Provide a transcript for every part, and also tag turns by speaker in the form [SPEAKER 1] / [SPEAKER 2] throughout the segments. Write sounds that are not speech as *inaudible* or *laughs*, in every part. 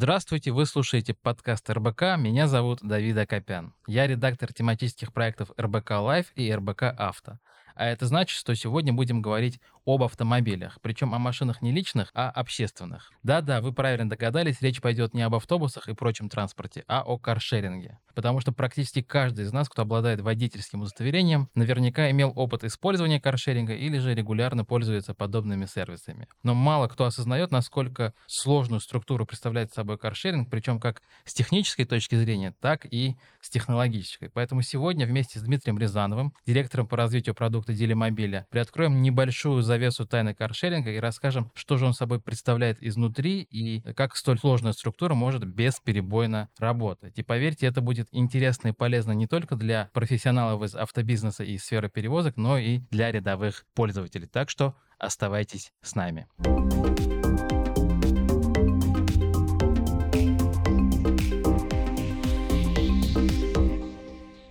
[SPEAKER 1] Здравствуйте, вы слушаете подкаст РБК. Меня зовут Давид Акопян. Я редактор тематических проектов РБК Life и РБК Авто. А это значит, что сегодня будем говорить об автомобилях, причем о машинах не личных, а общественных. Да-да, вы правильно догадались, речь пойдет не об автобусах и прочем транспорте, а о каршеринге. Потому что практически каждый из нас, кто обладает водительским удостоверением, наверняка имел опыт использования каршеринга или же регулярно пользуется подобными сервисами. Но мало кто осознает, насколько сложную структуру представляет собой каршеринг, причем как с технической точки зрения, так и с технологической. Поэтому сегодня вместе с Дмитрием Рязановым, директором по развитию продукта Делимобиля, приоткроем небольшую завесу тайны каршеринга и расскажем, что же он собой представляет изнутри и как столь сложная структура может бесперебойно работать. И поверьте, это будет интересно и полезно не только для профессионалов из автобизнеса и сферы перевозок, но и для рядовых пользователей. Так что оставайтесь с нами.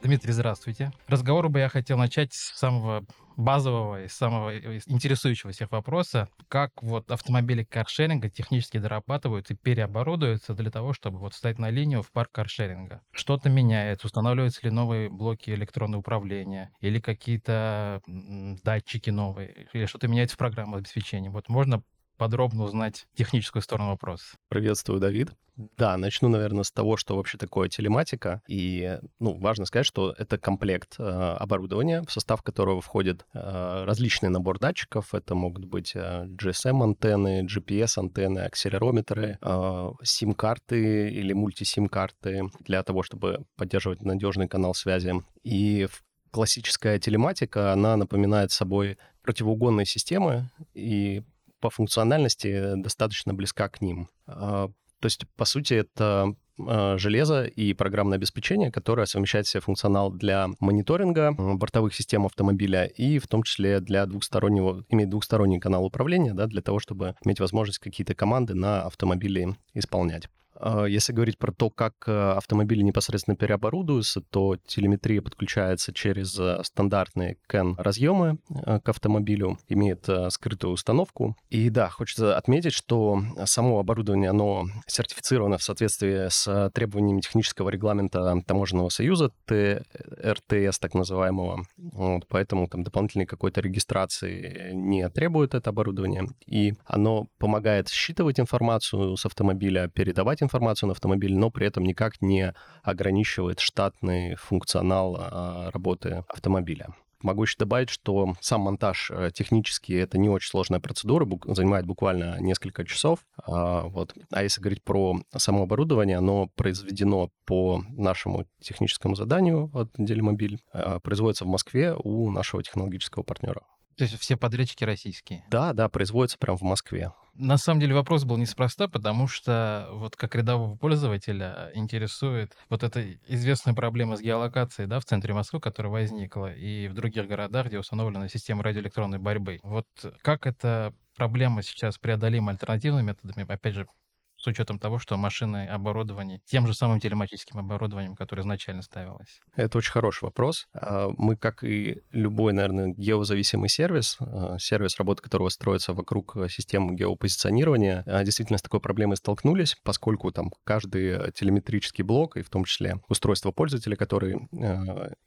[SPEAKER 1] Дмитрий, здравствуйте. Разговор бы я хотел начать с самого базового и самого интересующего всех вопроса, как вот автомобили каршеринга технически дорабатываются и переоборудуются для того, чтобы вот встать на линию в парк каршеринга. Что-то меняется, устанавливаются ли новые блоки электронного управления или какие-то датчики новые, или что-то меняется в программном обеспечении. Вот можно подробно узнать техническую сторону вопроса.
[SPEAKER 2] Приветствую, Давид. Да, начну, наверное, с того, что вообще такое телематика. И, ну, важно сказать, что это комплект э, оборудования, в состав которого входит э, различный набор датчиков. Это могут быть э, GSM-антенны, GPS-антенны, акселерометры, э, SIM-карты или мульти-SIM-карты для того, чтобы поддерживать надежный канал связи. И классическая телематика, она напоминает собой противоугонные системы, и по функциональности достаточно близка к ним. А, то есть, по сути, это а, железо и программное обеспечение, которое совмещает в себе функционал для мониторинга бортовых систем автомобиля и в том числе для двухстороннего, имеет двухсторонний канал управления, да, для того, чтобы иметь возможность какие-то команды на автомобиле исполнять. А, если говорить про то, как э, автомобили непосредственно переоборудуются, то телеметрия подключается через э, стандартные CAN-разъемы э, к автомобилю, имеет скрытую установку. И да, хочется отметить, что само оборудование, оно сертифицировано в соответствии с требованиями технического регламента Таможенного союза, ТРТС так называемого. Вот, поэтому там дополнительной какой-то регистрации не требует это оборудование. И оно помогает считывать информацию с автомобиля, передавать информацию на автомобиль, но при этом никак не ограничивает штатный функционал а, работы автомобиля. Могу еще добавить, что сам монтаж э, технически это не очень сложная процедура, занимает буквально несколько часов. А, вот. а если говорить про само оборудование, оно произведено по нашему техническому заданию от Делимобиль, а, производится в Москве у нашего технологического партнера.
[SPEAKER 1] То есть все подрядчики российские?
[SPEAKER 2] Да, да, производится прямо в Москве.
[SPEAKER 1] На самом деле вопрос был неспроста, потому что вот как рядового пользователя интересует вот эта известная проблема с геолокацией да, в центре Москвы, которая возникла, и в других городах, где установлена система радиоэлектронной борьбы. Вот как эта проблема сейчас преодолима альтернативными методами, опять же, с учетом того, что машины оборудованы тем же самым телематическим оборудованием, которое изначально ставилось?
[SPEAKER 2] Это очень хороший вопрос. А, мы, как и любой, наверное, геозависимый сервис, а, сервис, работы которого строится вокруг системы геопозиционирования, а, действительно с такой проблемой столкнулись, поскольку там каждый телеметрический блок, и в том числе устройство пользователя, который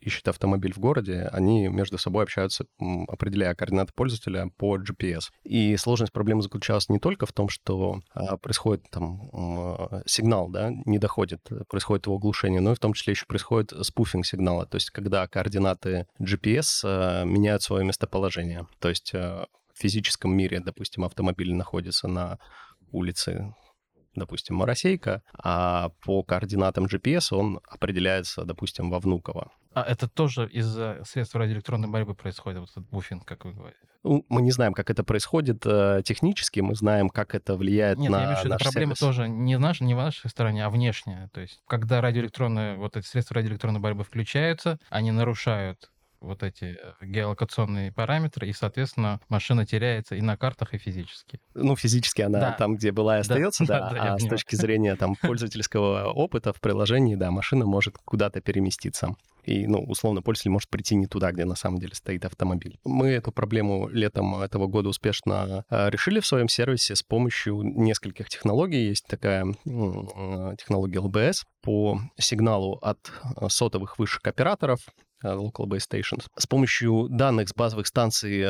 [SPEAKER 2] ищет автомобиль в городе, они между собой общаются, определяя координаты пользователя по GPS. И сложность проблемы заключалась не только в том, что происходит там э, сигнал, да, не доходит, происходит его оглушение, но и в том числе еще происходит спуфинг сигнала, то есть когда координаты GPS э, меняют свое местоположение. То есть э, в физическом мире, допустим, автомобиль находится на улице допустим, Моросейка, а по координатам GPS он определяется, допустим, во Внуково.
[SPEAKER 1] А это тоже из-за средств радиоэлектронной борьбы происходит, вот этот буфинг, как вы говорите?
[SPEAKER 2] Ну, мы не знаем, как это происходит э, технически, мы знаем, как это влияет
[SPEAKER 1] Нет,
[SPEAKER 2] на
[SPEAKER 1] я имею в виду,
[SPEAKER 2] наш
[SPEAKER 1] проблема
[SPEAKER 2] сервис.
[SPEAKER 1] тоже не, наш, не в нашей стороне, а внешняя. То есть, когда радиоэлектронные, вот эти средства радиоэлектронной борьбы включаются, они нарушают вот эти э, геолокационные параметры, и, соответственно, машина теряется и на картах, и физически.
[SPEAKER 2] Ну, физически она да. там, где была, и *laughs* остается, да, да, да а с точки зрения там пользовательского опыта в приложении, да, машина может куда-то переместиться. И, ну, условно, пользователь может прийти не туда, где на самом деле стоит автомобиль. Мы эту проблему летом этого года успешно э, решили в своем сервисе с помощью нескольких технологий. Есть такая э, технология LBS по сигналу от сотовых вышек операторов Local Base Stations. С помощью данных с базовых станций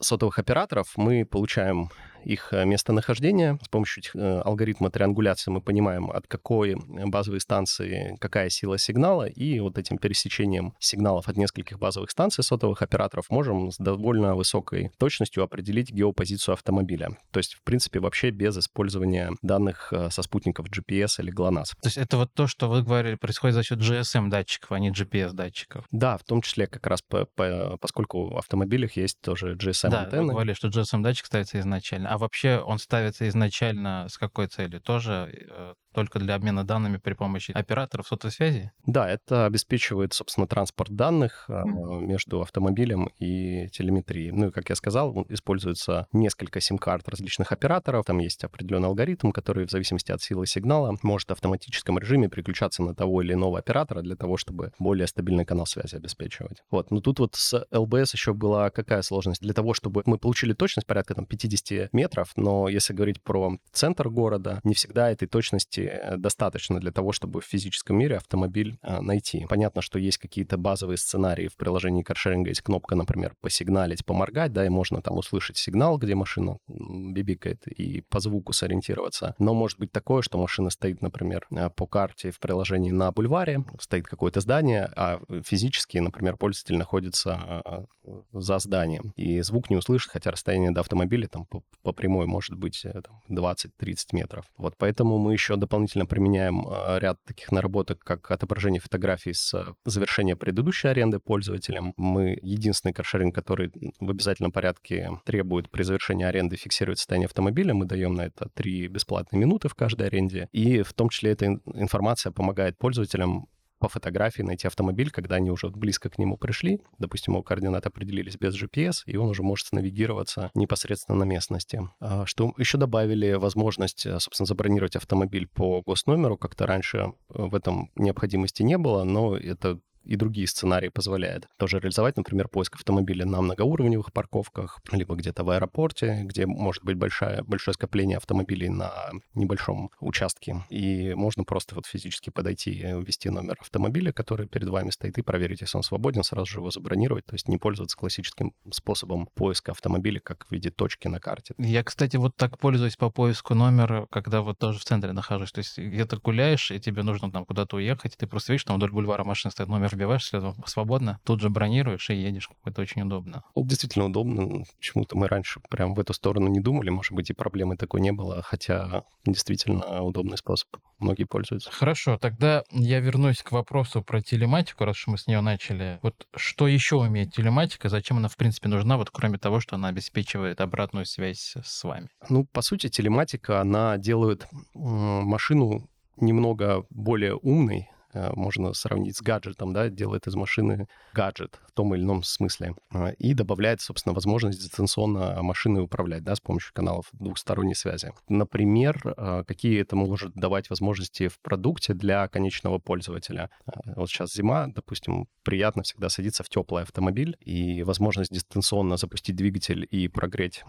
[SPEAKER 2] сотовых операторов мы получаем их э, местонахождение. С помощью э, алгоритма триангуляции мы понимаем, от какой базовой станции какая сила сигнала, и вот этим пересечением сигналов от нескольких базовых станций сотовых операторов можем с довольно высокой точностью определить геопозицию автомобиля. То есть, в принципе, вообще без использования данных э, со спутников GPS или GLONASS.
[SPEAKER 1] То есть это вот то, что вы говорили, происходит за счет GSM-датчиков, а не GPS-датчиков?
[SPEAKER 2] Да, в том числе как раз по, по, поскольку в автомобилях есть тоже GSM-антенны.
[SPEAKER 1] Да, вы говорили, что GSM-датчик ставится изначально. А вообще он ставится изначально с какой целью? Тоже э, только для обмена данными при помощи операторов сотовой связи?
[SPEAKER 2] Да, это обеспечивает, собственно, транспорт данных mm. между автомобилем и телеметрией. Ну и, как я сказал, используется несколько сим-карт различных операторов. Там есть определенный алгоритм, который в зависимости от силы сигнала может в автоматическом режиме переключаться на того или иного оператора для того, чтобы более стабильный канал связи обеспечивать. Вот. Но тут вот с LBS еще была какая сложность? Для того, чтобы мы получили точность порядка там 50 метров, но если говорить про центр города, не всегда этой точности Э, достаточно для того, чтобы в физическом мире автомобиль а, найти. Понятно, что есть какие-то базовые сценарии в приложении каршеринга, есть кнопка, например, посигналить, поморгать, да, и можно там услышать сигнал, где машина бибикает, и по звуку сориентироваться. Но может быть такое, что машина стоит, например, э, по карте в приложении на бульваре, стоит какое-то здание, а физически, например, пользователь находится за зданием, и звук не услышит, хотя расстояние до автомобиля там по, по прямой может быть 20-30 метров. Вот поэтому мы еще дополнительно дополнительно применяем а, ряд таких наработок, как отображение фотографий с а, завершения предыдущей аренды пользователям. Мы единственный каршеринг, который в обязательном порядке требует при завершении аренды фиксировать состояние автомобиля. Мы даем на это три бесплатные минуты в каждой аренде. И в том числе эта информация помогает пользователям по фотографии найти автомобиль, когда они уже близко к нему пришли. Допустим, его координаты определились без GPS, и он уже может навигироваться непосредственно на местности. А что еще добавили возможность, э, собственно, забронировать автомобиль по госномеру. Как-то раньше э, в этом необходимости не было, но это и другие сценарии позволяет тоже реализовать, например, поиск автомобиля на многоуровневых парковках, либо где-то в аэропорте, где может быть большая, большое скопление автомобилей на небольшом участке. И можно просто вот физически подойти и ввести номер автомобиля, который перед вами стоит, и проверить, если он свободен, сразу же его забронировать, то есть не пользоваться классическим способом поиска автомобиля, как в виде точки на карте.
[SPEAKER 1] Я, кстати, вот так пользуюсь по поиску номера, когда вот тоже в центре нахожусь. То есть где-то гуляешь, и тебе нужно там куда-то уехать, ты просто видишь, там вдоль бульвара машины стоит номер вбиваешь следом свободно, тут же бронируешь и едешь. Это очень удобно.
[SPEAKER 2] Ну, действительно удобно. Почему-то мы раньше прям в эту сторону не думали. Может быть, и проблемы такой не было, хотя действительно удобный способ. Многие пользуются.
[SPEAKER 1] Хорошо, тогда я вернусь к вопросу про телематику, раз уж мы с нее начали. Вот что еще умеет телематика, зачем она в принципе нужна, вот кроме того, что она обеспечивает обратную связь с вами?
[SPEAKER 2] Ну, по сути, телематика, она делает машину немного более умной, можно сравнить с гаджетом, да, делает из машины гаджет в том или ином смысле. А, и добавляет, собственно, возможность дистанционно машиной управлять, да, с помощью каналов двухсторонней связи. Например, а, какие это может давать возможности в продукте для конечного пользователя. А, вот сейчас зима, допустим, приятно всегда садиться в теплый автомобиль, и возможность дистанционно запустить двигатель и прогреть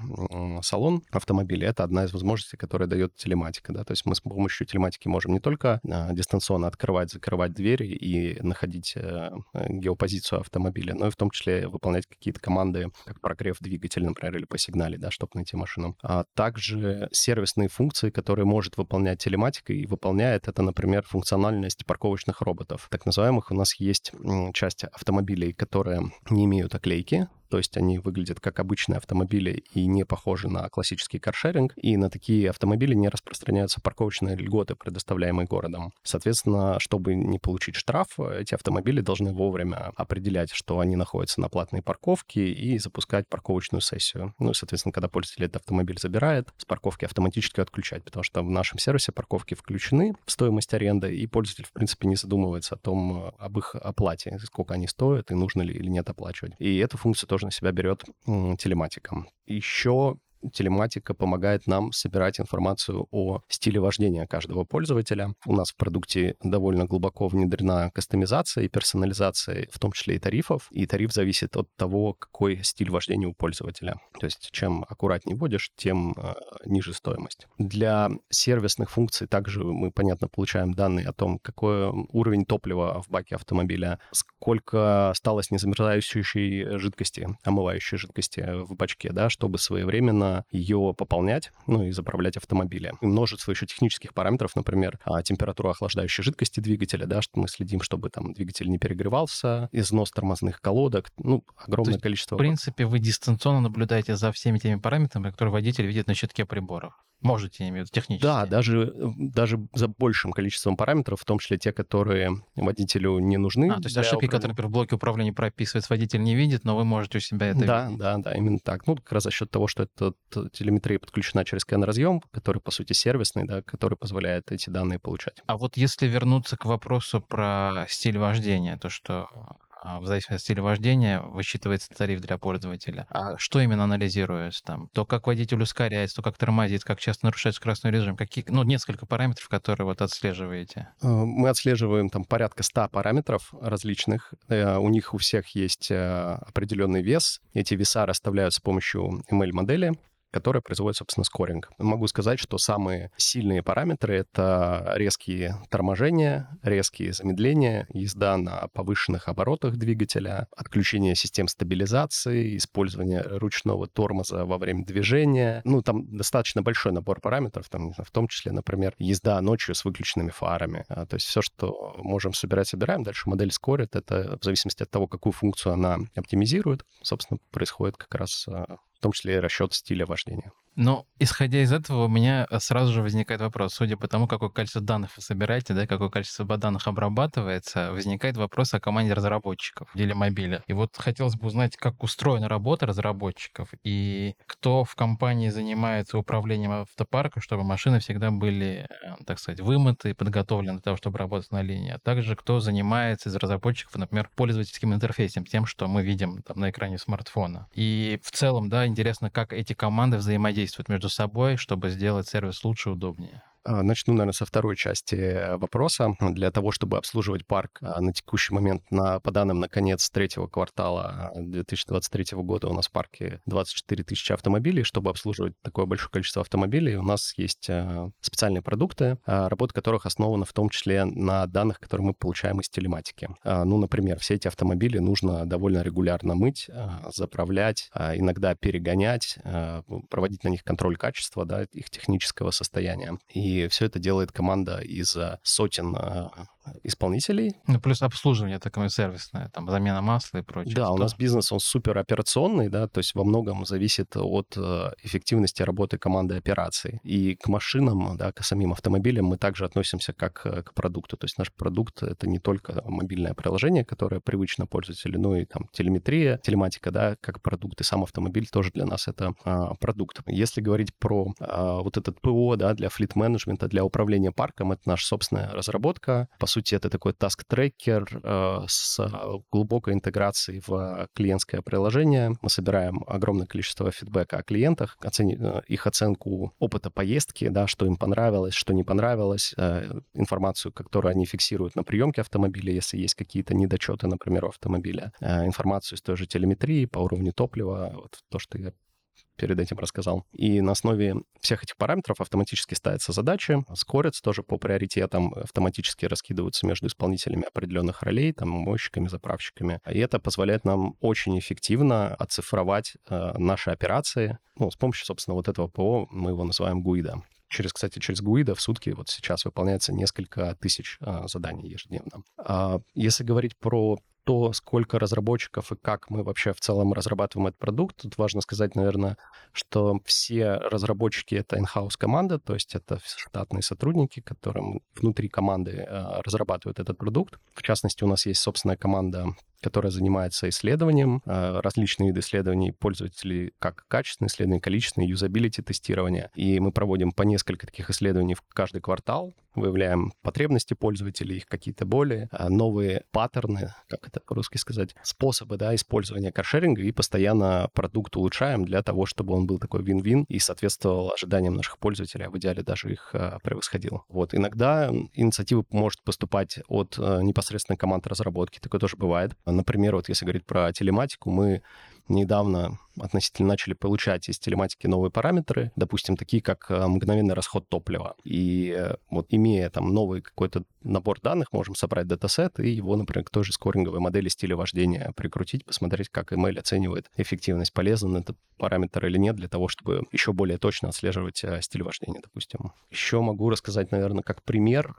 [SPEAKER 2] салон автомобиля — это одна из возможностей, которая дает телематика, да, то есть мы с помощью телематики можем не только дистанционно открывать, закрывать открывать двери и находить э, геопозицию автомобиля, но и в том числе выполнять какие-то команды, как прогрев двигателя, например, или по сигнале, да, чтобы найти машину. А также сервисные функции, которые может выполнять телематика, и выполняет это, например, функциональность парковочных роботов. Так называемых у нас есть часть автомобилей, которые не имеют оклейки, то есть они выглядят как обычные автомобили и не похожи на классический каршеринг, и на такие автомобили не распространяются парковочные льготы, предоставляемые городом. Соответственно, чтобы не получить штраф, эти автомобили должны вовремя определять, что они находятся на платной парковке и запускать парковочную сессию. Ну и, соответственно, когда пользователь этот автомобиль забирает, с парковки автоматически отключать, потому что в нашем сервисе парковки включены в стоимость аренды, и пользователь, в принципе, не задумывается о том, об их оплате, сколько они стоят и нужно ли или нет оплачивать. И эту функцию тоже на себя берет телематика. Еще телематика помогает нам собирать информацию о стиле вождения каждого пользователя. У нас в продукте довольно глубоко внедрена кастомизация и персонализация, в том числе и тарифов. И тариф зависит от того, какой стиль вождения у пользователя. То есть чем аккуратнее водишь, тем э, ниже стоимость. Для сервисных функций также мы, понятно, получаем данные о том, какой уровень топлива в баке автомобиля, сколько осталось незамерзающей жидкости, омывающей жидкости в бачке, да, чтобы своевременно ее пополнять, ну и заправлять автомобили. И множество еще технических параметров, например, а, температура охлаждающей жидкости двигателя, да, что мы следим, чтобы там двигатель не перегревался, износ тормозных колодок, ну, огромное количество.
[SPEAKER 1] В принципе, вы дистанционно наблюдаете за всеми теми параметрами, которые водитель видит на щитке приборов. Можете, я имею в виду, технически.
[SPEAKER 2] Да, даже, даже за большим количеством параметров, в том числе те, которые водителю не нужны.
[SPEAKER 1] А, то есть ошибки, которые, например, в блоке управления прописывается, водитель не видит, но вы можете у себя это
[SPEAKER 2] Да,
[SPEAKER 1] видеть.
[SPEAKER 2] да, да, именно так. Ну, как раз за счет того, что эта телеметрия подключена через скан-разъем, который, по сути, сервисный, да, который позволяет эти данные получать.
[SPEAKER 1] А вот если вернуться к вопросу про стиль вождения, то, что в зависимости от стиля вождения высчитывается тариф для пользователя. А что именно анализируется там? То, как водитель ускоряется, то, как тормозит, как часто нарушает скоростной режим, какие, ну, несколько параметров, которые вот отслеживаете.
[SPEAKER 2] Э, мы отслеживаем там порядка 100 параметров различных. Э, у них у всех есть э, определенный вес. Эти веса расставляют с помощью ML-модели которая производит, собственно, скоринг. Могу сказать, что самые сильные параметры — это резкие торможения, резкие замедления, езда на повышенных оборотах двигателя, отключение систем стабилизации, использование ручного тормоза во время движения. Ну, там достаточно большой набор параметров, там, в том числе, например, езда ночью с выключенными фарами. А, то есть все, что можем собирать, собираем. Дальше модель скорит. Это в зависимости от того, какую функцию она оптимизирует, собственно, происходит как раз а, в том числе и расчет стиля вождения.
[SPEAKER 1] Но, исходя из этого, у меня э, сразу же возникает вопрос. Судя по тому, какое количество данных вы собираете, да, какое количество данных обрабатывается, возникает вопрос о команде разработчиков в деле мобиля. И вот хотелось бы узнать, как устроена работа разработчиков и кто в компании занимается управлением автопарка, чтобы машины всегда были, э, так сказать, вымыты и подготовлены для того, чтобы работать на линии. А также кто занимается из разработчиков, например, пользовательским интерфейсом, тем, что мы видим там на экране смартфона. И в целом, да, интересно, как эти команды взаимодействуют взаимодействуют между собой, чтобы сделать сервис лучше и удобнее?
[SPEAKER 2] А, начну, наверное, со второй части вопроса. Для того, чтобы обслуживать парк а, на текущий момент, на, по данным на конец третьего квартала 2023 а, года, у нас в парке 24 тысячи автомобилей. Чтобы обслуживать такое большое количество автомобилей, у нас есть специальные продукты, работа которых основана в том числе на данных, которые мы получаем из телематики. Ну, например, все эти автомобили нужно довольно регулярно мыть, заправлять, иногда перегонять, проводить на них контроль качества, да, их технического состояния. И и все это делает команда из сотен а, исполнителей.
[SPEAKER 1] Ну, плюс обслуживание такое сервисное, там, замена масла и прочее.
[SPEAKER 2] Да, у нас бизнес, он супер операционный, да, то есть во многом зависит от э, эффективности работы команды операций. И к машинам, да, к самим автомобилям мы также относимся как э, к продукту. То есть наш продукт — это не только мобильное приложение, которое привычно пользователю, но и там телеметрия, телематика, да, как продукт. И сам автомобиль тоже для нас это а, продукт. Если говорить про а, вот этот ПО, да, для флит-менеджмента, для управления парком, это наша собственная разработка. По сути, это такой task-трекер э, с глубокой интеграцией в клиентское приложение. Мы собираем огромное количество фидбэка о клиентах, оцени, э, их оценку опыта поездки, да, что им понравилось, что не понравилось, э, информацию, которую они фиксируют на приемке автомобиля, если есть какие-то недочеты, например, у автомобиля, информацию из той же телеметрии по уровню топлива, вот то, что я перед этим рассказал. И на основе всех этих параметров автоматически ставятся задачи, скорятся тоже по приоритетам, автоматически раскидываются между исполнителями определенных ролей, там, мойщиками, заправщиками. И это позволяет нам очень эффективно оцифровать э, наши операции. Ну, с помощью, собственно, вот этого ПО, мы его называем ГУИДа. Через, кстати, через ГУИДа в сутки вот сейчас выполняется несколько тысяч а, заданий ежедневно. А если говорить про то, сколько разработчиков и как мы вообще в целом разрабатываем этот продукт, тут важно сказать, наверное, что все разработчики — это in-house команда, то есть это штатные сотрудники, которым внутри команды э, разрабатывают этот продукт. В частности, у нас есть собственная команда которая занимается исследованием, э, различные виды исследований пользователей, как качественные исследования, количественные, юзабилити тестирования. И мы проводим по несколько таких исследований в каждый квартал, выявляем потребности пользователей, их какие-то боли, а, новые паттерны, как это по-русски сказать, способы да, использования каршеринга, и постоянно продукт улучшаем для того, чтобы он был такой вин-вин и соответствовал ожиданиям наших пользователей, а в идеале даже их а, превосходил. Вот. Иногда инициатива может поступать от а, непосредственно команд разработки, такое тоже бывает. Например, вот если говорить про телематику, мы недавно относительно начали получать из телематики новые параметры, допустим, такие как э, мгновенный расход топлива. И э, вот имея там новый какой-то набор данных, можем собрать датасет и его, например, к той же скоринговой модели стиля вождения прикрутить, посмотреть, как email оценивает эффективность, полезен этот параметр или нет, для того, чтобы еще более точно отслеживать э, стиль вождения, допустим. Еще могу рассказать, наверное, как пример,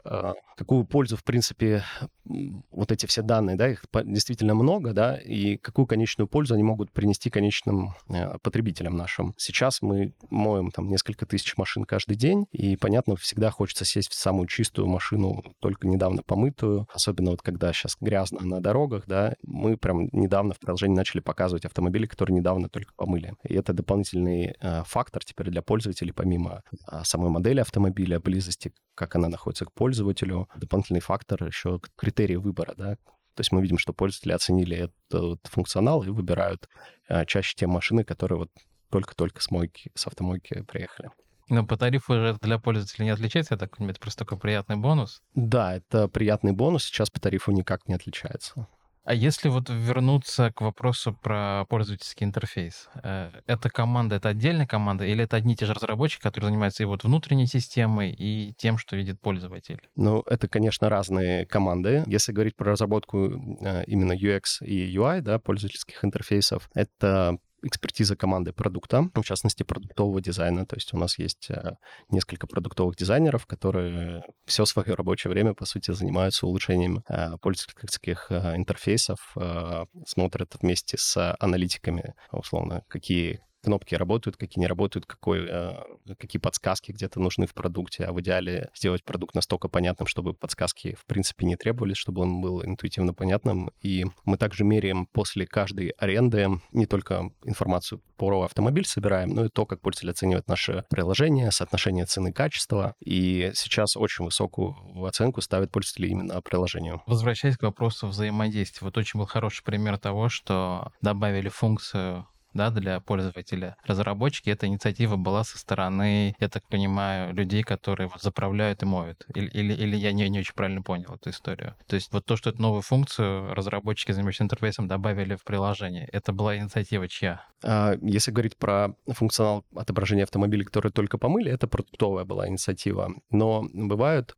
[SPEAKER 2] какую пользу, в принципе, вот эти все данные, да, их действительно много, да, и какую конечную пользу они могут принести конечным э, потребителям нашим. Сейчас мы моем там несколько тысяч машин каждый день, и, понятно, всегда хочется сесть в самую чистую машину, только недавно помытую, особенно вот когда сейчас грязно на дорогах, да, мы прям недавно в приложении начали показывать автомобили, которые недавно только помыли. И это дополнительный э, фактор теперь для пользователей, помимо э, самой модели автомобиля, близости, как она находится к пользователю, дополнительный фактор еще критерии выбора, да, то есть мы видим, что пользователи оценили этот функционал и выбирают а, чаще те машины, которые вот только-только с мойки, с автомойки приехали.
[SPEAKER 1] Но по тарифу же для пользователя не отличается, я так понимаю, это просто такой приятный бонус?
[SPEAKER 2] Да, это приятный бонус, сейчас по тарифу никак не отличается.
[SPEAKER 1] А если вот вернуться к вопросу про пользовательский интерфейс, э, это команда, это отдельная команда, или это одни и те же разработчики, которые занимаются и вот внутренней системой, и тем, что видит пользователь?
[SPEAKER 2] Ну, это, конечно, разные команды. Если говорить про разработку э, именно UX и UI, да, пользовательских интерфейсов, это экспертиза команды продукта, в частности, продуктового дизайна. То есть у нас есть э, несколько продуктовых дизайнеров, которые все свое рабочее время, по сути, занимаются улучшением э, пользовательских э, интерфейсов, смотрят вместе с аналитиками, условно, какие кнопки работают, какие не работают, какой, э, какие подсказки где-то нужны в продукте, а в идеале сделать продукт настолько понятным, чтобы подсказки в принципе не требовались, чтобы он был интуитивно понятным. И мы также меряем после каждой аренды не только информацию про автомобиль собираем, но и то, как пользователь оценивает наше приложение, соотношение цены-качества. И сейчас очень высокую оценку ставят пользователи именно приложению.
[SPEAKER 1] Возвращаясь к вопросу взаимодействия, вот очень был хороший пример того, что добавили функцию да, для пользователя. Разработчики, эта инициатива была со стороны, я так понимаю, людей, которые вот заправляют и моют. Или, или, или я не, не очень правильно понял эту историю. То есть вот то, что эту новую функцию разработчики, занимающиеся интерфейсом, добавили в приложение, это была инициатива чья?
[SPEAKER 2] А, если говорить про функционал отображения автомобилей, которые только помыли, это продуктовая была инициатива. Но бывают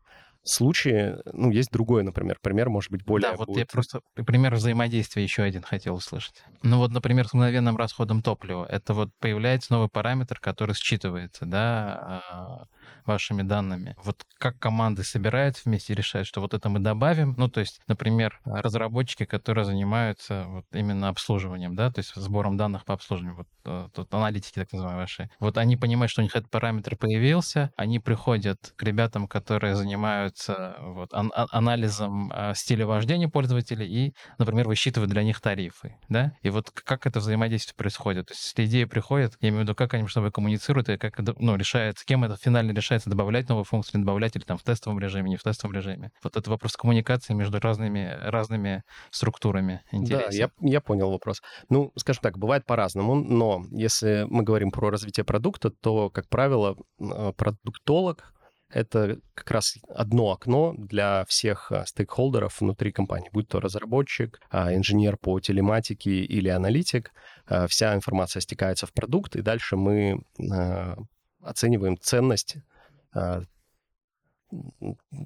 [SPEAKER 2] случаи, ну, есть другой, например, пример, может быть, более...
[SPEAKER 1] Да, вот будет... я просто пример взаимодействия еще один хотел услышать. Ну вот, например, с мгновенным расходом топлива. Это вот появляется новый параметр, который считывается, да, а, вашими данными. Вот как команды собирают вместе решают, что вот это мы добавим. Ну, то есть, например, разработчики, которые занимаются вот именно обслуживанием, да, то есть сбором данных по обслуживанию, вот э, тут аналитики так называемые ваши. Вот они понимают, что у них этот параметр появился, они приходят к ребятам, которые занимаются вот ан- а, анализом стиля вождения пользователей и, например, высчитывают для них тарифы, да. И вот как это взаимодействие происходит? То есть, если идея приходит, я имею в виду, как они между собой коммуницируют и как, ну, решает, с кем это финально решает решается добавлять новые функции, не добавлять или там в тестовом режиме, не в тестовом режиме. Вот это вопрос коммуникации между разными, разными структурами.
[SPEAKER 2] Интересен. Да, я, я понял вопрос. Ну, скажем так, бывает по-разному, но если мы говорим про развитие продукта, то, как правило, э, продуктолог это как раз одно окно для всех э, стейкхолдеров внутри компании, будь то разработчик, а, инженер по телематике или аналитик. Э, вся информация стекается в продукт, и дальше мы оцениваем ценность а,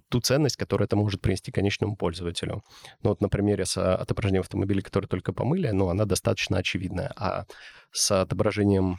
[SPEAKER 2] ту ценность, которую это может принести конечному пользователю. Ну вот на примере с отображением автомобиля, который только помыли, ну, она достаточно очевидная. А с отображением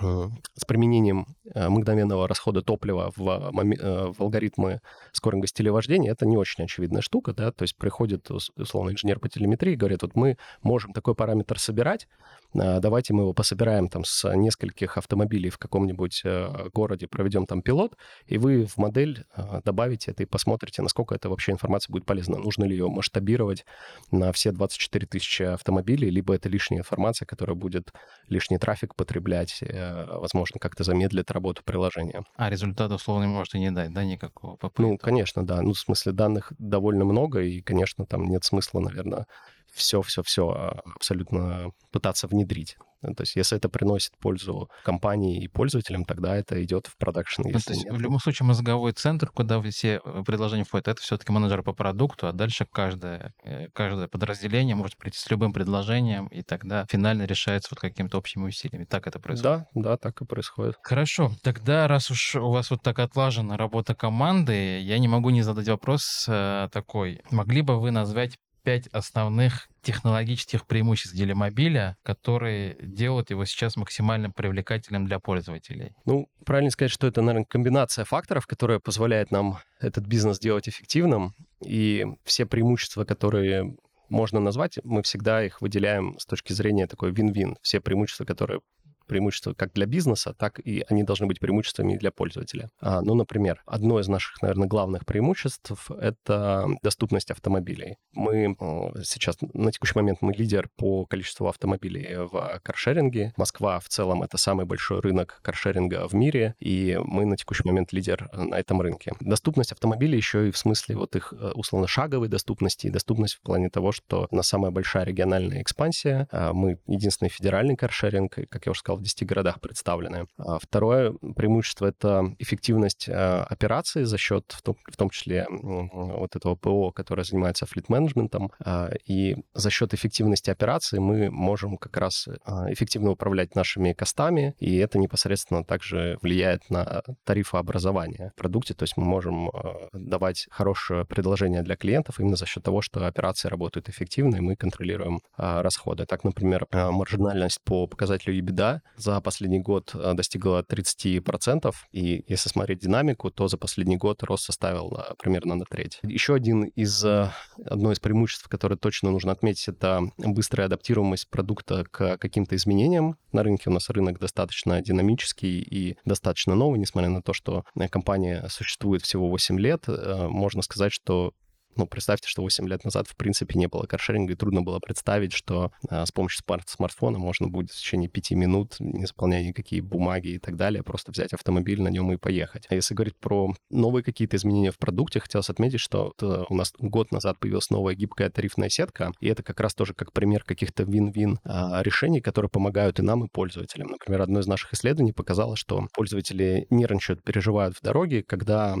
[SPEAKER 2] с применением мгновенного расхода топлива в, в алгоритмы скоринга стиля вождения, это не очень очевидная штука, да, то есть приходит, условно, инженер по телеметрии и говорит, вот мы можем такой параметр собирать, давайте мы его пособираем там с нескольких автомобилей в каком-нибудь э, городе, проведем там пилот, и вы в модель добавите это и посмотрите, насколько это вообще информация будет полезна. Нужно ли ее масштабировать на все 24 тысячи автомобилей, либо это лишняя информация, которая будет лишний трафик потреблять, э, возможно, как-то замедлит работу приложения.
[SPEAKER 1] А результата, условно, может и не дать, да, никакого?
[SPEAKER 2] По ну, конечно, да. Ну, в смысле, данных довольно много, и, конечно, там нет смысла, наверное, все-все-все а, абсолютно пытаться внедрить. Ну, то есть если это приносит пользу компании и пользователям, тогда это идет в продакшн. Ну,
[SPEAKER 1] то есть нет. в любом случае мозговой центр, куда все э, предложения входят, это все-таки менеджер по продукту, а дальше каждое, э, каждое подразделение может прийти с любым предложением, и тогда финально решается вот какими-то общими усилиями. Так это происходит?
[SPEAKER 2] Да, да, так и происходит.
[SPEAKER 1] Хорошо. Тогда, раз уж у вас вот так отлажена работа команды, я не могу не задать вопрос э, такой. Могли бы вы назвать пять основных технологических преимуществ делимобиля, которые делают его сейчас максимально привлекательным для пользователей?
[SPEAKER 2] Ну, правильно сказать, что это, наверное, комбинация факторов, которая позволяет нам этот бизнес делать эффективным. И все преимущества, которые можно назвать, мы всегда их выделяем с точки зрения такой вин-вин. Все преимущества, которые преимущества как для бизнеса, так и они должны быть преимуществами и для пользователя. А, ну, например, одно из наших, наверное, главных преимуществ — это доступность автомобилей. Мы сейчас, на текущий момент, мы лидер по количеству автомобилей в каршеринге. Москва в целом — это самый большой рынок каршеринга в мире, и мы на текущий момент лидер на этом рынке. Доступность автомобилей еще и в смысле вот их э, условно шаговой доступности и доступность в плане того, что у нас самая большая региональная экспансия. А, мы единственный федеральный каршеринг, как я уже сказал, в 10 городах представлены. А второе преимущество — это эффективность а, операции за счет, в том, в том числе, вот этого ПО, которое занимается флит-менеджментом. А, и за счет эффективности операции мы можем как раз эффективно управлять нашими костами, и это непосредственно также влияет на тарифообразование в продукте. То есть мы можем давать хорошее предложение для клиентов именно за счет того, что операции работают эффективно, и мы контролируем расходы. Так, например, маржинальность по показателю EBITDA за последний год э, достигла 30%, и если смотреть динамику, то за последний год рост составил э, примерно на треть. Еще один из, э, одно из преимуществ, которое точно нужно отметить, это быстрая адаптируемость продукта к каким-то изменениям. На рынке у нас рынок достаточно динамический и достаточно новый, несмотря на то, что компания существует всего 8 лет. Можно сказать, что ну, представьте, что 8 лет назад, в принципе, не было каршеринга, и трудно было представить, что а, с помощью смарт смартфона можно будет в течение 5 минут, не заполняя никакие бумаги и так далее, просто взять автомобиль на нем и поехать. А если говорить про новые какие-то изменения в продукте, хотелось отметить, что у нас год назад появилась новая гибкая тарифная сетка, и это как раз тоже как пример каких-то вин-вин а, решений, которые помогают и нам, и пользователям. Например, одно из наших исследований показало, что пользователи нервничают, переживают в дороге, когда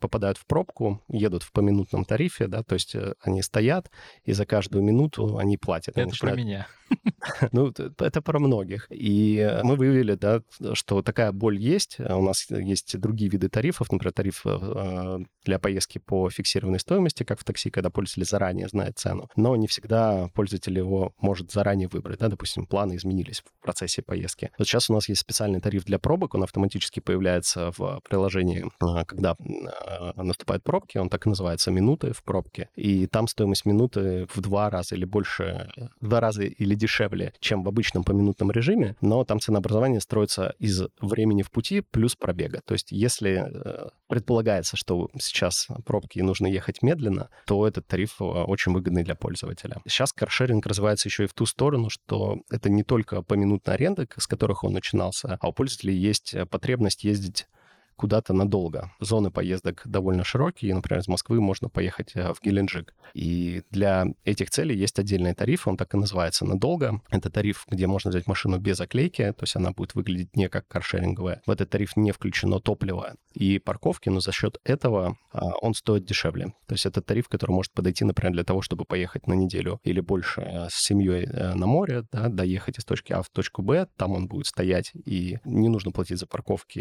[SPEAKER 2] попадают в пробку, едут в поминутном тарифе, тарифе, да, то есть э, они стоят, и за каждую минуту они платят.
[SPEAKER 1] Это начинают... про меня. *laughs*
[SPEAKER 2] Ну, это про многих. И мы выявили, да, что такая боль есть. У нас есть другие виды тарифов, например, тариф э, для поездки по фиксированной стоимости, как в такси, когда пользователь заранее знает цену. Но не всегда пользователь его может заранее выбрать, да, допустим, планы изменились в процессе поездки. Вот сейчас у нас есть специальный тариф для пробок, он автоматически появляется в приложении, э, когда наступают пробки, он так и называется, минуты в пробке. И там стоимость минуты в два раза или больше, в два раза или дешевле, чем в обычном поминутном режиме, но там ценообразование строится из времени в пути плюс пробега. То есть если э, предполагается, что сейчас пробки нужно ехать медленно, то этот тариф э, очень выгодный для пользователя. Сейчас каршеринг развивается еще и в ту сторону, что это не только поминутная аренда, с которых он начинался, а у пользователей есть э, потребность ездить куда-то надолго. Зоны поездок довольно широкие. Например, из Москвы можно поехать э, в Геленджик. И для этих целей есть отдельный тариф, он так и называется «надолго». Это тариф, где можно взять машину без оклейки, то есть она будет выглядеть не как каршеринговая. В этот тариф не включено топливо и парковки, но за счет этого а, он стоит дешевле. То есть это тариф, который может подойти, например, для того, чтобы поехать на неделю или больше э, с семьей э, на море, да, доехать из точки А в точку Б, там он будет стоять, и не нужно платить за парковки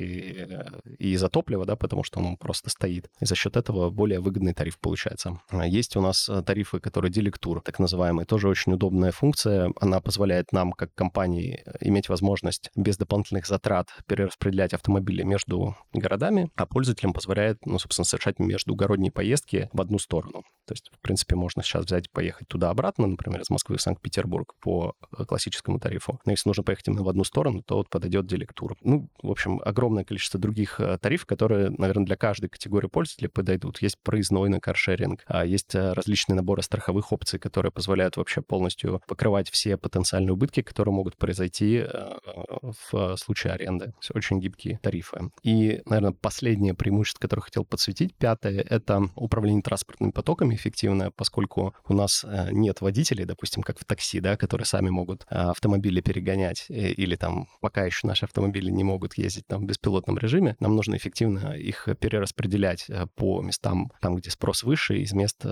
[SPEAKER 2] и за топливо, да, потому что он просто стоит. И за счет этого более выгодный тариф получается. А есть у нас э, тарифы, которые делектур, так называемые, тоже очень удобная функция. Она позволяет нам, как компании, иметь возможность без дополнительных затрат перераспределять автомобили между городами, а пользователям позволяет, ну, собственно, совершать междугородние поездки в одну сторону. То есть, в принципе, можно сейчас взять и поехать туда-обратно, например, из Москвы в Санкт-Петербург по э, классическому тарифу. Но если нужно поехать именно в одну сторону, то вот подойдет делектур. Ну, в общем, огромное количество других э, тарифов, которые, наверное, для каждой категории пользователей подойдут. Есть проездной на каршеринг, а есть э, различные наборы страховых опций, которые позволяют вообще полностью покрывать все потенциальные убытки, которые могут произойти в случае аренды. Все очень гибкие тарифы. И, наверное, последнее преимущество, которое хотел подсветить, пятое, это управление транспортными потоками эффективное, поскольку у нас э, нет водителей, допустим, как в такси, да, которые сами могут э, автомобили перегонять, э, или там пока еще наши автомобили не могут ездить там в беспилотном режиме, нам нужно эффективно их перераспределять по местам, там, где спрос выше, из мест,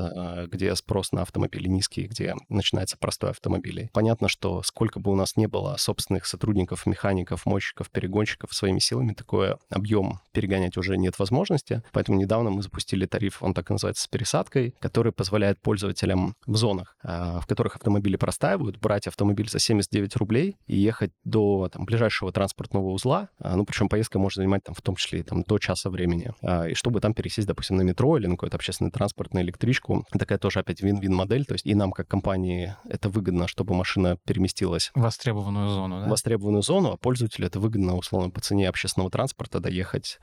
[SPEAKER 2] где спрос на автомобили низкий, где начинается простой автомобиль. Понятно, что сколько бы у нас не было собственных сотрудников, механиков, мойщиков, перегонщиков, своими силами такой объем перегонять уже нет возможности, поэтому недавно мы запустили тариф, он так называется, с пересадкой, который позволяет пользователям в зонах, а, в которых автомобили простаивают, брать автомобиль за 79 рублей и ехать до там, ближайшего транспортного узла. А, ну, причем поездка может занимать там, в том числе там, до часа времени. А, и чтобы там пересесть, допустим, на метро или на какой-то общественный транспорт, на электричку. Такая тоже опять вин-вин модель. То есть и нам, как компании, это выгодно, чтобы машина переместилась
[SPEAKER 1] в востребованную зону, да?
[SPEAKER 2] В востребованную зону, а пользователю это выгодно, условно, по цене общественного транспорта доехать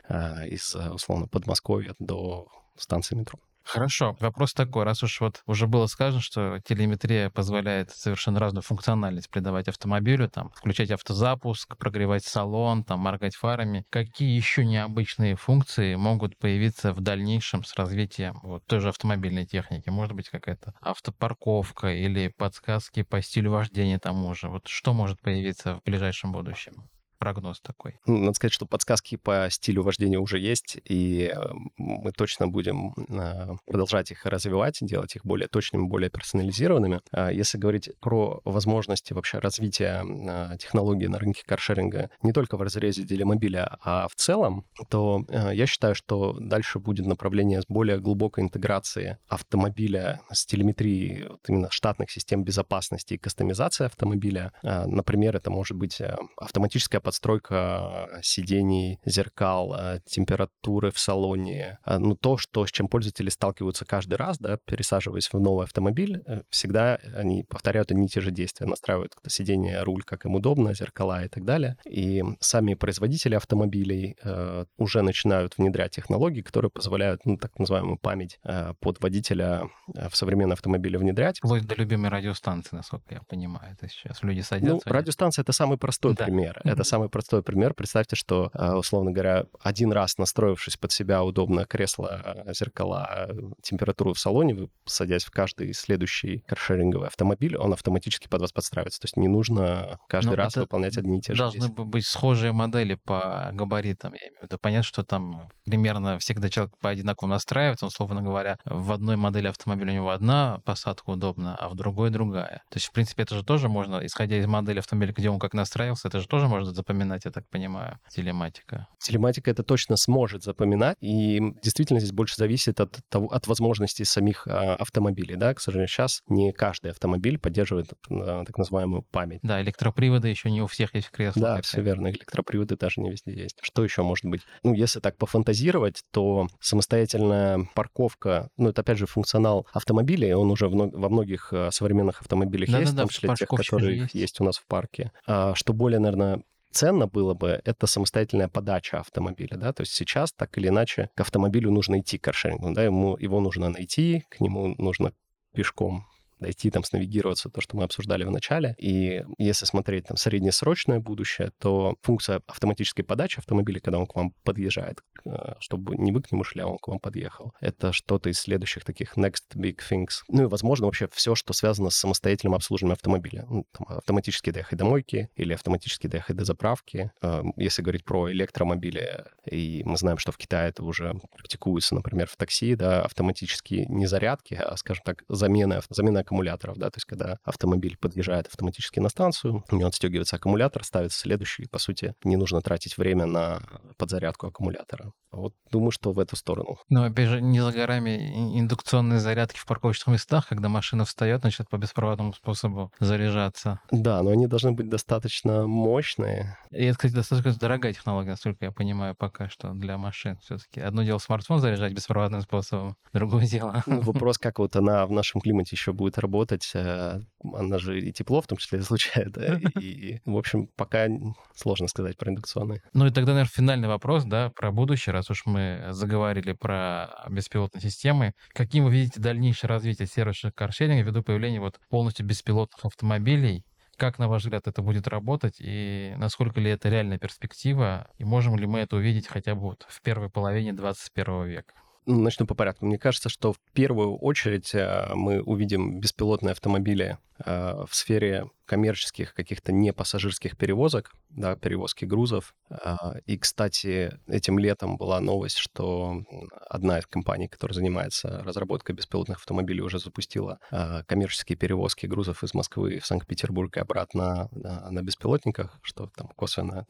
[SPEAKER 2] из, условно, Подмосковья до станции метро.
[SPEAKER 1] Хорошо. Вопрос такой, раз уж вот уже было сказано, что телеметрия позволяет совершенно разную функциональность придавать автомобилю, там, включать автозапуск, прогревать салон, там, моргать фарами. Какие еще необычные функции могут появиться в дальнейшем с развитием вот той же автомобильной техники? Может быть, какая-то автопарковка или подсказки по стилю вождения тому же? Вот что может появиться в ближайшем будущем? Прогноз такой?
[SPEAKER 2] Ну, надо сказать, что подсказки по стилю вождения уже есть, и э, мы точно будем а, продолжать их развивать, делать их более точными, более персонализированными. А если говорить про возможности вообще развития а, технологий на рынке каршеринга не только в разрезе делимобиля, а в целом, то э, я считаю, что дальше будет направление с более глубокой интеграции автомобиля с телеметрией вот именно штатных систем безопасности и кастомизации автомобиля. Например, это может быть э, автоматическая подстройка сидений, зеркал, э, температуры в салоне. А, ну, то, что, с чем пользователи сталкиваются каждый раз, да, пересаживаясь в новый автомобиль, э, всегда они повторяют одни и те же действия. Настраивают сиденье, руль, как им удобно, зеркала и так далее. И сами производители автомобилей э, уже начинают внедрять технологии, которые позволяют, ну, так называемую память э, под водителя э, в современные автомобили внедрять.
[SPEAKER 1] Вплоть до любимой радиостанции, насколько я понимаю. Это сейчас люди садятся.
[SPEAKER 2] Ну, радиостанция — это самый простой да. пример. Это самый простой пример. Представьте, что, а, условно говоря, один раз настроившись под себя удобно кресло, зеркала, температуру в салоне, вы, садясь в каждый следующий каршеринговый автомобиль, он автоматически под вас подстраивается. То есть не нужно каждый Но раз выполнять одни и те же
[SPEAKER 1] Должны действия. быть схожие модели по габаритам. Я имею в виду. Понятно, что там примерно всегда человек по одинаково настраивается, условно говоря, в одной модели автомобиля у него одна посадка удобна, а в другой другая. То есть, в принципе, это же тоже можно, исходя из модели автомобиля, где он как настраивался, это же тоже можно запоминать, я так понимаю, телематика.
[SPEAKER 2] Телематика это точно сможет запоминать, и действительно здесь больше зависит от, того, от возможностей самих а, автомобилей. Да? К сожалению, сейчас не каждый автомобиль поддерживает а, так называемую память.
[SPEAKER 1] Да, электроприводы еще не у всех есть в креслах.
[SPEAKER 2] Да, все верно, электроприводы даже не везде есть. Что еще может быть? Ну, если так пофантазировать, то самостоятельная парковка, ну, это опять же функционал автомобиля, он уже во многих а, современных автомобилях да, есть, да, в том числе тех, которые есть. есть у нас в парке. А, что более, наверное, ценно было бы, это самостоятельная подача автомобиля, да, то есть сейчас так или иначе к автомобилю нужно идти к каршерингу, да, ему, его нужно найти, к нему нужно пешком дойти, там, снавигироваться, то, что мы обсуждали в начале. И если смотреть там среднесрочное будущее, то функция автоматической подачи автомобиля, когда он к вам подъезжает, э, чтобы не вы к нему шли, а он к вам подъехал, это что-то из следующих таких next big things. Ну и, возможно, вообще все, что связано с самостоятельным обслуживанием автомобиля. Ну, там, автоматически доехать до мойки или автоматически доехать до заправки. Э, если говорить про электромобили, и мы знаем, что в Китае это уже практикуется, например, в такси, да, автоматические не зарядки, а, скажем так, замена, замена аккумуляторов, да, то есть когда автомобиль подъезжает автоматически на станцию, у него отстегивается аккумулятор, ставится следующий, и, по сути, не нужно тратить время на подзарядку аккумулятора. Вот думаю, что в эту сторону.
[SPEAKER 1] Но, опять же, не за горами индукционные зарядки в парковочных местах, когда машина встает, начинает по беспроводному способу заряжаться.
[SPEAKER 2] Да, но они должны быть достаточно мощные.
[SPEAKER 1] И это, кстати, достаточно дорогая технология, насколько я понимаю, пока что для машин все-таки. Одно дело смартфон заряжать беспроводным способом, *laughs* другое дело.
[SPEAKER 2] Ну, вопрос, как вот она в нашем климате еще будет работать. Э, она же и тепло в том числе *laughs* излучает. Да? *laughs* И, в общем, пока сложно сказать про индукционные.
[SPEAKER 1] Ну и тогда, наверное, финальный вопрос, да, про будущее, раз уж мы заговорили про беспилотные системы. Каким вы видите дальнейшее развитие сервисных каршеринга ввиду появления вот полностью беспилотных автомобилей? Как, на ваш взгляд, это будет работать и насколько ли это реальная перспектива? И можем ли мы это увидеть хотя бы вот в первой половине 21 века?
[SPEAKER 2] Начну по порядку. Мне кажется, что в первую очередь э, мы увидим беспилотные автомобили э, в сфере коммерческих каких-то не пассажирских перевозок, да, перевозки грузов. Э, и, кстати, этим летом была новость, что одна из компаний, которая занимается разработкой беспилотных автомобилей, уже запустила коммерческие перевозки грузов из Москвы в Санкт-Петербург и обратно на, беспилотниках, что там косвенно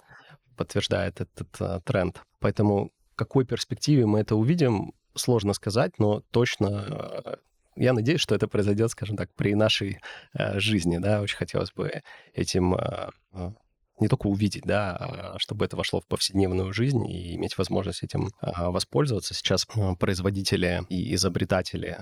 [SPEAKER 2] подтверждает этот тренд. Поэтому какой перспективе мы это увидим, сложно сказать, но точно э, я надеюсь, что это произойдет, скажем так, при нашей э, жизни, да, очень хотелось бы этим э, не только увидеть, да, а чтобы это вошло в повседневную жизнь и иметь возможность этим а, воспользоваться. Сейчас а, производители и изобретатели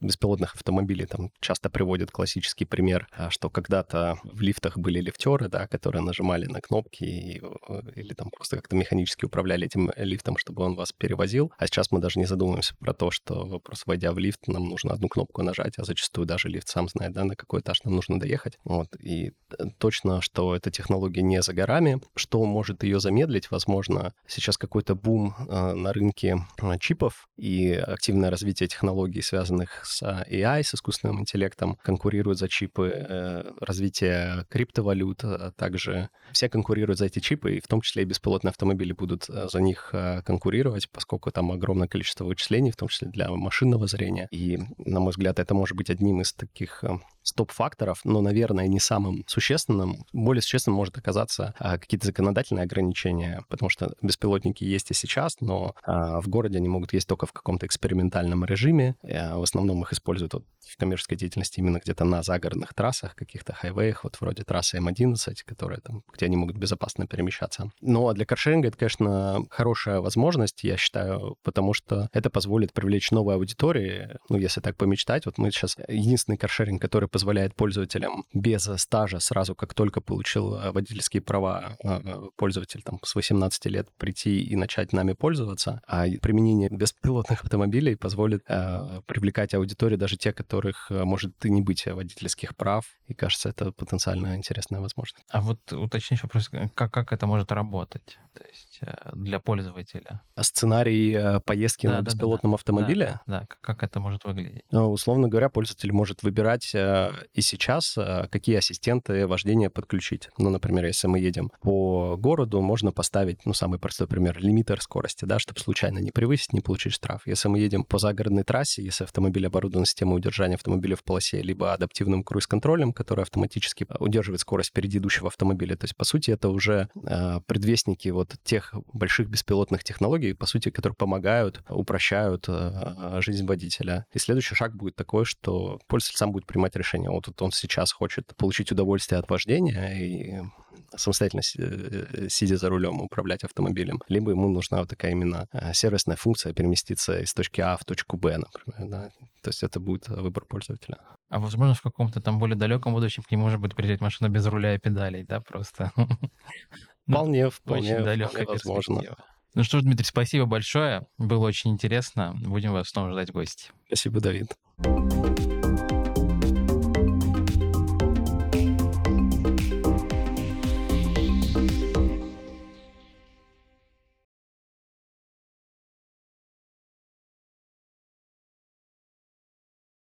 [SPEAKER 2] беспилотных автомобилей там часто приводят классический пример, что когда-то в лифтах были лифтеры, да, которые нажимали на кнопки и, э, или там просто как-то механически управляли этим лифтом, чтобы он вас перевозил. А сейчас мы даже не задумываемся про то, что просто войдя в лифт, нам нужно одну кнопку нажать, а зачастую даже лифт сам знает, да, на какой этаж нам нужно доехать. Вот. И э, точно, что эта технология технология не за горами. Что может ее замедлить? Возможно, сейчас какой-то бум э, на рынке э, чипов и активное развитие технологий, связанных с AI, с искусственным интеллектом, конкурируют за чипы, э, развитие криптовалют, а также все конкурируют за эти чипы, и в том числе и беспилотные автомобили будут за них конкурировать, поскольку там огромное количество вычислений, в том числе для машинного зрения. И, на мой взгляд, это может быть одним из таких стоп-факторов, но, наверное, не самым существенным. Более существенным может оказаться а, какие-то законодательные ограничения, потому что беспилотники есть и сейчас, но а, в городе они могут есть только в каком-то экспериментальном режиме. А, в основном их используют вот, в коммерческой деятельности именно где-то на загородных трассах, каких-то хайвеях, вот вроде трассы М11, которые там, где они могут безопасно перемещаться. Но для каршеринга это, конечно, хорошая возможность, я считаю, потому что это позволит привлечь новые аудитории. Ну, если так помечтать, вот мы сейчас единственный каршеринг, который позволяет пользователям без стажа сразу, как только получил э, водительские права, э, э, пользователь там с 18 лет прийти и начать нами пользоваться, а применение беспилотных автомобилей позволит э, привлекать аудиторию даже те, которых может и не быть водительских прав, и кажется, это потенциально интересная возможность.
[SPEAKER 1] А вот уточнишь вопрос, как, как это может работать? То есть для пользователя?
[SPEAKER 2] Сценарий поездки да, на беспилотном да, автомобиле?
[SPEAKER 1] Да, да, как это может выглядеть?
[SPEAKER 2] Ну, условно говоря, пользователь может выбирать и сейчас э, какие ассистенты вождения подключить. Ну, например, если мы едем по городу, можно поставить, ну, самый простой пример, лимитер скорости, да, чтобы случайно не превысить, не получить штраф. Если мы едем по загородной трассе, если автомобиль оборудован системой удержания автомобиля в полосе, либо адаптивным круиз-контролем, который автоматически удерживает скорость впереди идущего автомобиля. То есть, по сути, это уже э, предвестники вот тех больших беспилотных технологий, по сути, которые помогают, упрощают э, жизнь водителя. И следующий шаг будет такой, что пользователь сам будет принимать решение решение. Вот он сейчас хочет получить удовольствие от вождения и самостоятельно э, сидя за рулем управлять автомобилем, либо ему нужна вот такая именно э, сервисная функция переместиться из точки А в точку Б, например, да. То есть это будет выбор пользователя.
[SPEAKER 1] А возможно, в каком-то там более далеком будущем к нему может быть придет машина без руля и педалей, да, просто? *laughs*
[SPEAKER 2] Ну, вполне, вполне, вполне возможно.
[SPEAKER 1] Ну что ж, Дмитрий, спасибо большое. Было очень интересно. Будем вас снова ждать в гости.
[SPEAKER 2] Спасибо, Давид.